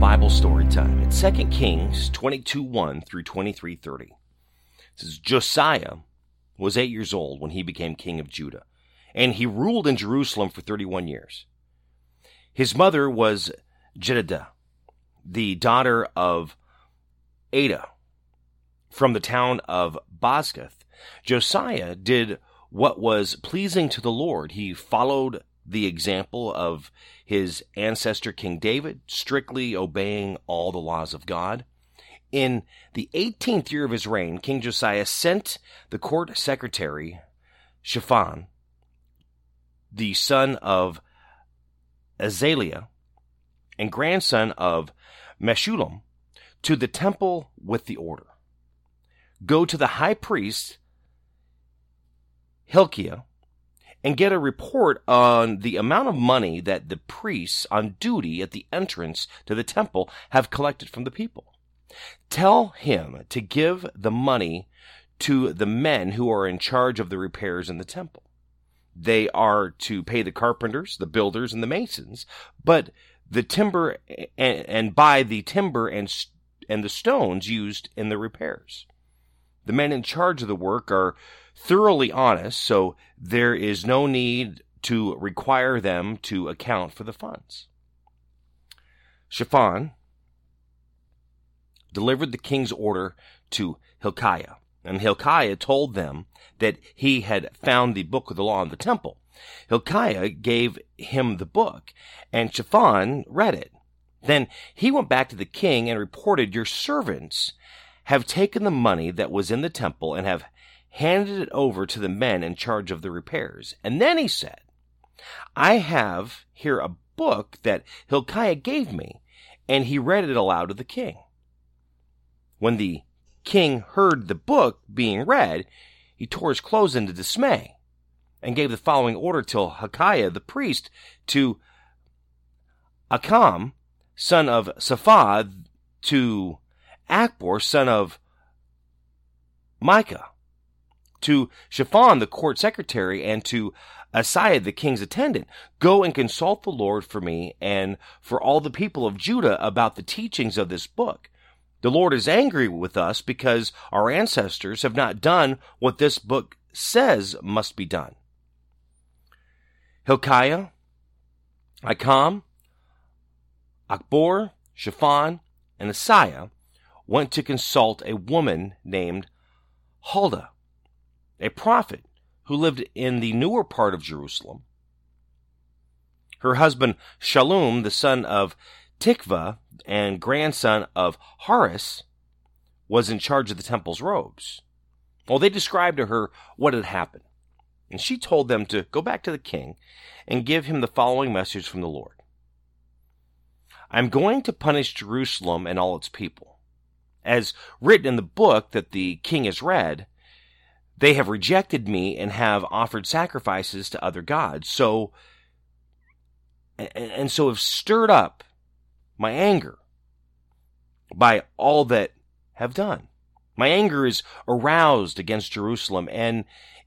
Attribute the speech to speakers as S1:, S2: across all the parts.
S1: Bible story time. It's 2 Kings 22 1 through 23 30. Says, Josiah was eight years old when he became king of Judah, and he ruled in Jerusalem for 31 years. His mother was Jedidah, the daughter of Ada, from the town of Bozkath. Josiah did what was pleasing to the Lord. He followed the example of his ancestor King David, strictly obeying all the laws of God. In the 18th year of his reign, King Josiah sent the court secretary, Shaphan, the son of Azaliah and grandson of Meshullam, to the temple with the order Go to the high priest, Hilkiah, and get a report on the amount of money that the priests on duty at the entrance to the temple have collected from the people. Tell him to give the money to the men who are in charge of the repairs in the temple. They are to pay the carpenters, the builders, and the masons, but the timber and, and buy the timber and and the stones used in the repairs. The men in charge of the work are thoroughly honest, so there is no need to require them to account for the funds. Shaphan delivered the king's order to Hilkiah, and Hilkiah told them that he had found the book of the law in the temple. Hilkiah gave him the book, and Shaphan read it. Then he went back to the king and reported, Your servants have taken the money that was in the temple and have handed it over to the men in charge of the repairs. And then he said, I have here a book that Hilkiah gave me, and he read it aloud to the king. When the king heard the book being read, he tore his clothes into dismay and gave the following order to Hilkiah the priest to Ahikam, son of Shaphan, to Achbor, son of Micah, to Shaphan, the court secretary, and to Asaiah, the king's attendant, Go and consult the Lord for me and for all the people of Judah about the teachings of this book. The Lord is angry with us because our ancestors have not done what this book says must be done. Hilkiah, Ahikam, Achbor, Shaphan, and Asaiah went to consult a woman named Huldah a prophet who lived in the newer part of Jerusalem. Her husband Shallum, the son of Tikvah and grandson of Harhas, was in charge of the temple's robes. Well, they described to her what had happened, and she told them to go back to the king and give him the following message from the Lord. I'm going to punish Jerusalem and all its people. As written in the book that the king has read, they have rejected me and have offered sacrifices to other gods. So, and so have stirred up my anger by all that have done. My anger is aroused against Jerusalem and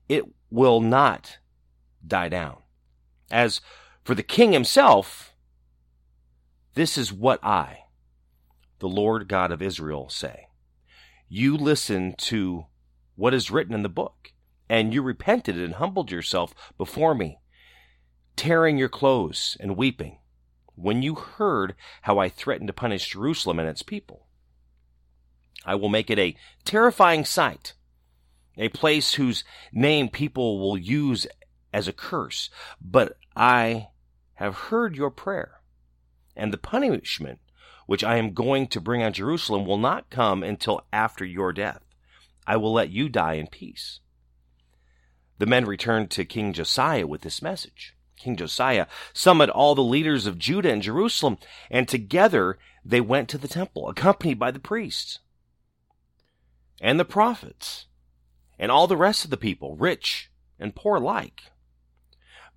S1: it will not die down. As for the king himself, this is what I, the Lord God of Israel, say. You listened to what is written in the book, and you repented and humbled yourself before me, tearing your clothes and weeping, when you heard how I threatened to punish Jerusalem and its people. I will make it a terrifying sight, a place whose name people will use as a curse, but I have heard your prayer, and the punishment which I am going to bring on Jerusalem will not come until after your death. I will let you die in peace. The men returned to King Josiah with this message. King Josiah summoned all the leaders of Judah and Jerusalem, and together they went to the temple, accompanied by the priests and the prophets and all the rest of the people, rich and poor alike.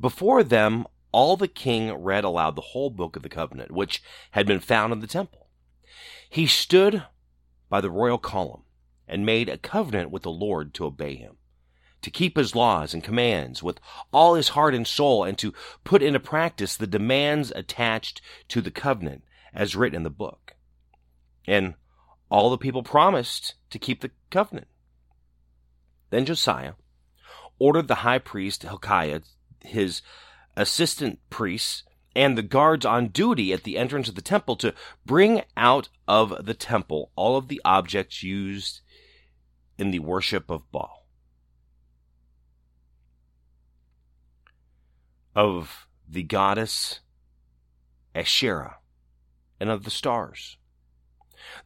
S1: Before them, all the king read aloud the whole book of the covenant, which had been found in the temple. He stood by the royal column and made a covenant with the Lord to obey him, to keep his laws and commands with all his heart and soul, and to put into practice the demands attached to the covenant as written in the book. And all the people promised to keep the covenant. Then Josiah ordered the high priest Hilkiah, his assistant priests, and the guards on duty at the entrance of the temple to bring out of the temple all of the objects used in the worship of Baal. Of the goddess Asherah and of the stars.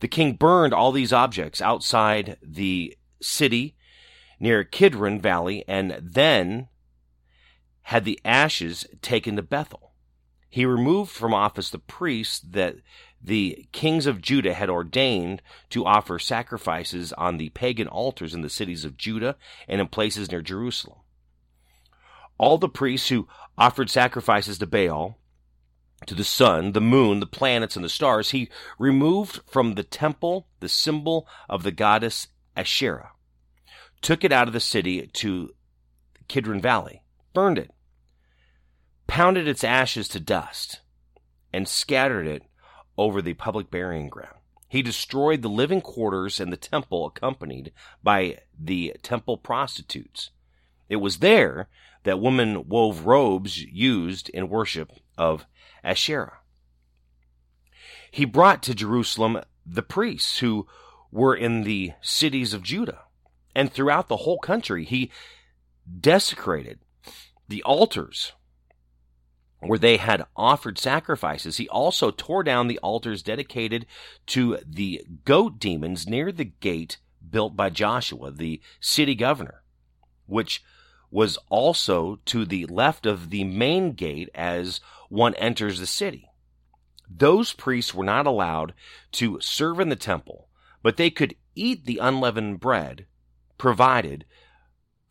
S1: The king burned all these objects outside the city near Kidron Valley and then had the ashes taken to Bethel. He removed from office the priests that the kings of Judah had ordained to offer sacrifices on the pagan altars in the cities of Judah and in places near Jerusalem. All the priests who offered sacrifices to Baal, to the sun, the moon, the planets, and the stars, he removed from the temple the symbol of the goddess Asherah, took it out of the city to Kidron Valley, burned it, pounded its ashes to dust, and scattered it over the public burying ground. He destroyed the living quarters and the temple accompanied by the temple prostitutes. It was there that women wove robes used in worship of Asherah. He brought to Jerusalem the priests who were in the cities of Judah and throughout the whole country. He desecrated the altars where they had offered sacrifices. He also tore down the altars dedicated to the goat demons near the gate built by Joshua, the city governor, which was also to the left of the main gate as one enters the city. Those priests were not allowed to serve in the temple, but they could eat the unleavened bread provided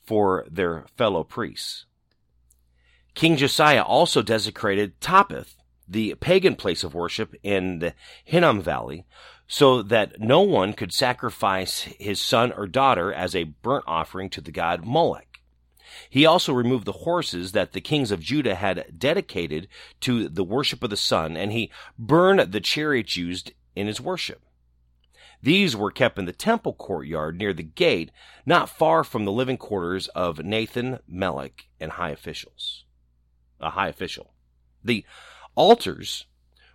S1: for their fellow priests. King Josiah also desecrated Topheth, the pagan place of worship in the Hinnom Valley, so that no one could sacrifice his son or daughter as a burnt offering to the god Molech. He also removed the horses that the kings of Judah had dedicated to the worship of the sun, and he burned the chariots used in his worship. These were kept in the temple courtyard near the gate, not far from the living quarters of Nathan, Melech, and high officials a high official. The altars,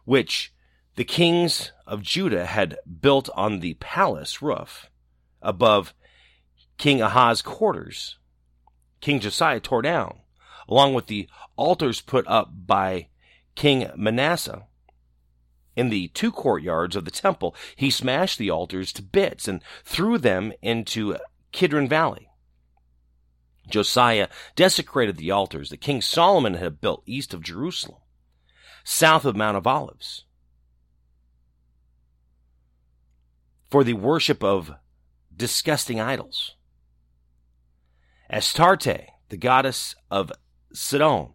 S1: which the kings of Judah had built on the palace roof above King Ahaz's quarters, King Josiah tore down, along with the altars put up by King Manasseh. In the two courtyards of the temple, he smashed the altars to bits and threw them into Kidron Valley. Josiah desecrated the altars that King Solomon had built east of Jerusalem, south of Mount of Olives, for the worship of disgusting idols. Astarte, the goddess of Sidon,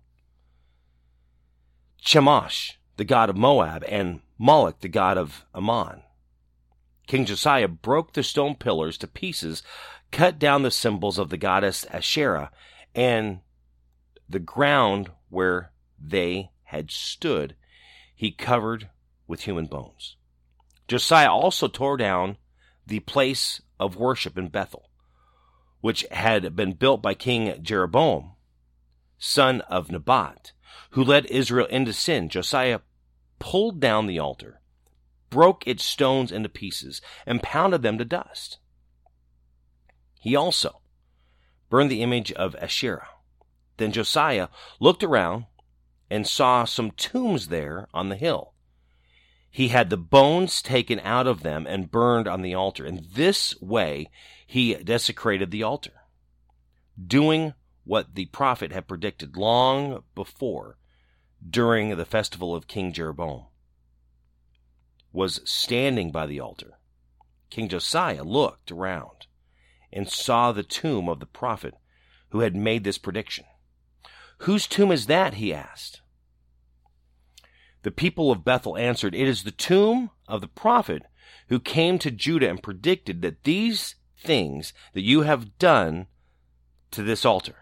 S1: Chemosh, the god of Moab, and Moloch, the god of Ammon. King Josiah broke the stone pillars to pieces cut down the symbols of the goddess Asherah and the ground where they had stood he covered with human bones. Josiah also tore down the place of worship in Bethel, which had been built by King Jeroboam, son of Nebat, who led Israel into sin. Josiah pulled down the altar, broke its stones into pieces, and pounded them to dust. He also burned the image of Asherah. Then Josiah looked around and saw some tombs there on the hill. He had the bones taken out of them and burned on the altar. In this way, he desecrated the altar, doing what the prophet had predicted long before during the festival of King Jeroboam. Was standing by the altar. King Josiah looked around and saw the tomb of the prophet who had made this prediction. Whose tomb is that? he asked. The people of Bethel answered, It is the tomb of the prophet who came to Judah and predicted that these things that you have done to this altar.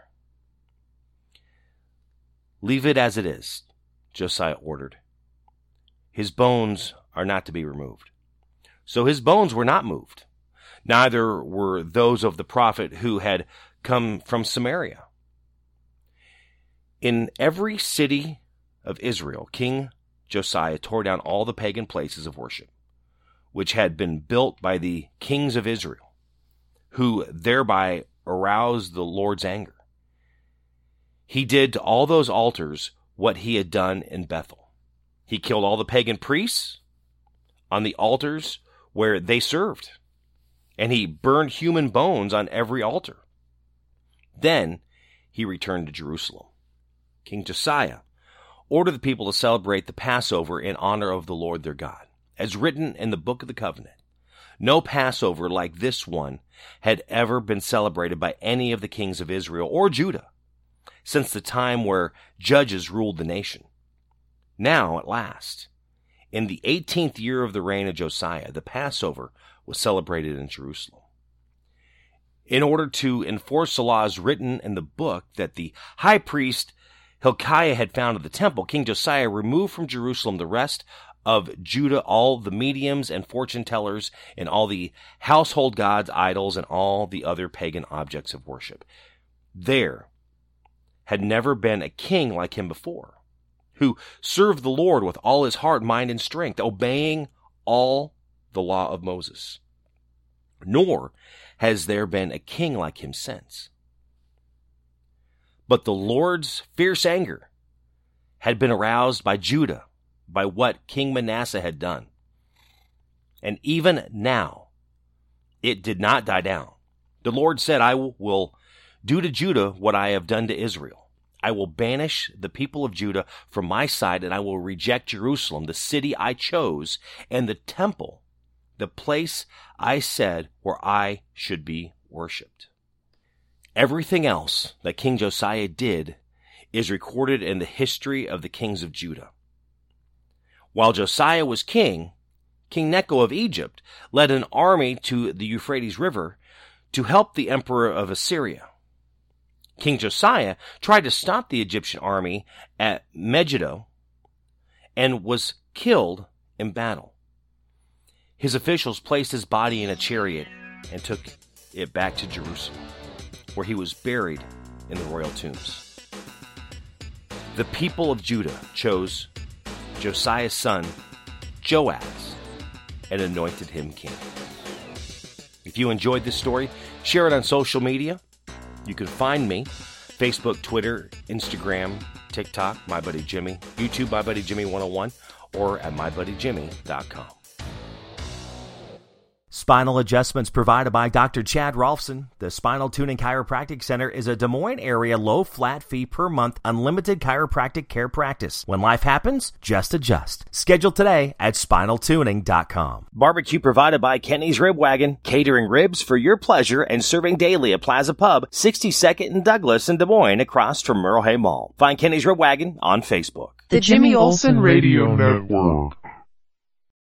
S1: Leave it as it is, Josiah ordered. His bones are not to be removed. So his bones were not moved. Neither were those of the prophet who had come from Samaria. In every city of Israel, King Josiah tore down all the pagan places of worship, which had been built by the kings of Israel, who thereby aroused the Lord's anger. He did to all those altars what he had done in Bethel. He killed all the pagan priests on the altars where they served, and he burned human bones on every altar. Then he returned to Jerusalem. King Josiah ordered the people to celebrate the Passover in honor of the Lord their God, as written in the book of the covenant. No Passover like this one had ever been celebrated by any of the kings of Israel or Judah since the time where judges ruled the nation. Now, at last, in the 18th year of the reign of Josiah, the Passover was celebrated in Jerusalem. In order to enforce the laws written in the book that the high priest Hilkiah had found founded the temple, King Josiah removed from Jerusalem the rest of Judah all the mediums and fortune tellers and all the household gods, idols, and all the other pagan objects of worship. There had never been a king like him before, who served the Lord with all his heart, mind, and strength, obeying all the law of Moses. Nor has there been a king like him since. But the Lord's fierce anger had been aroused by Judah, by what King Manasseh had done. And even now, it did not die down. The Lord said, I will do to Judah what I have done to Israel. I will banish the people of Judah from my side, and I will reject Jerusalem, the city I chose, and the temple, the place I said where I should be worshiped. Everything else that King Josiah did is recorded in the history of the kings of Judah. While Josiah was king, King Necho of Egypt led an army to the Euphrates River to help the emperor of Assyria. King Josiah tried to stop the Egyptian army at Megiddo and was killed in battle. His officials placed his body in a chariot and took it back to Jerusalem where he was buried in the royal tombs. The people of Judah chose Josiah's son, Joahaz, and anointed him king. If you enjoyed this story, share it on social media. You can find me Facebook, Twitter, Instagram, TikTok, My Buddy Jimmy, YouTube, My Buddy Jimmy 101, or at MyBuddyJimmy.com.
S2: Spinal adjustments provided by Dr. Chad Rolfson. The Spinal Tuning Chiropractic Center is a Des Moines area low flat fee per month unlimited chiropractic care practice. When life happens, just adjust. Schedule today at spinaltuning.com.
S1: Barbecue provided by Kenny's Rib Wagon, catering ribs for your pleasure and serving daily at Plaza Pub, 62nd and Douglas in Des Moines across from Merle Hay Mall. Find Kenny's Rib Wagon on Facebook.
S3: The Jimmy Olsen Radio Network.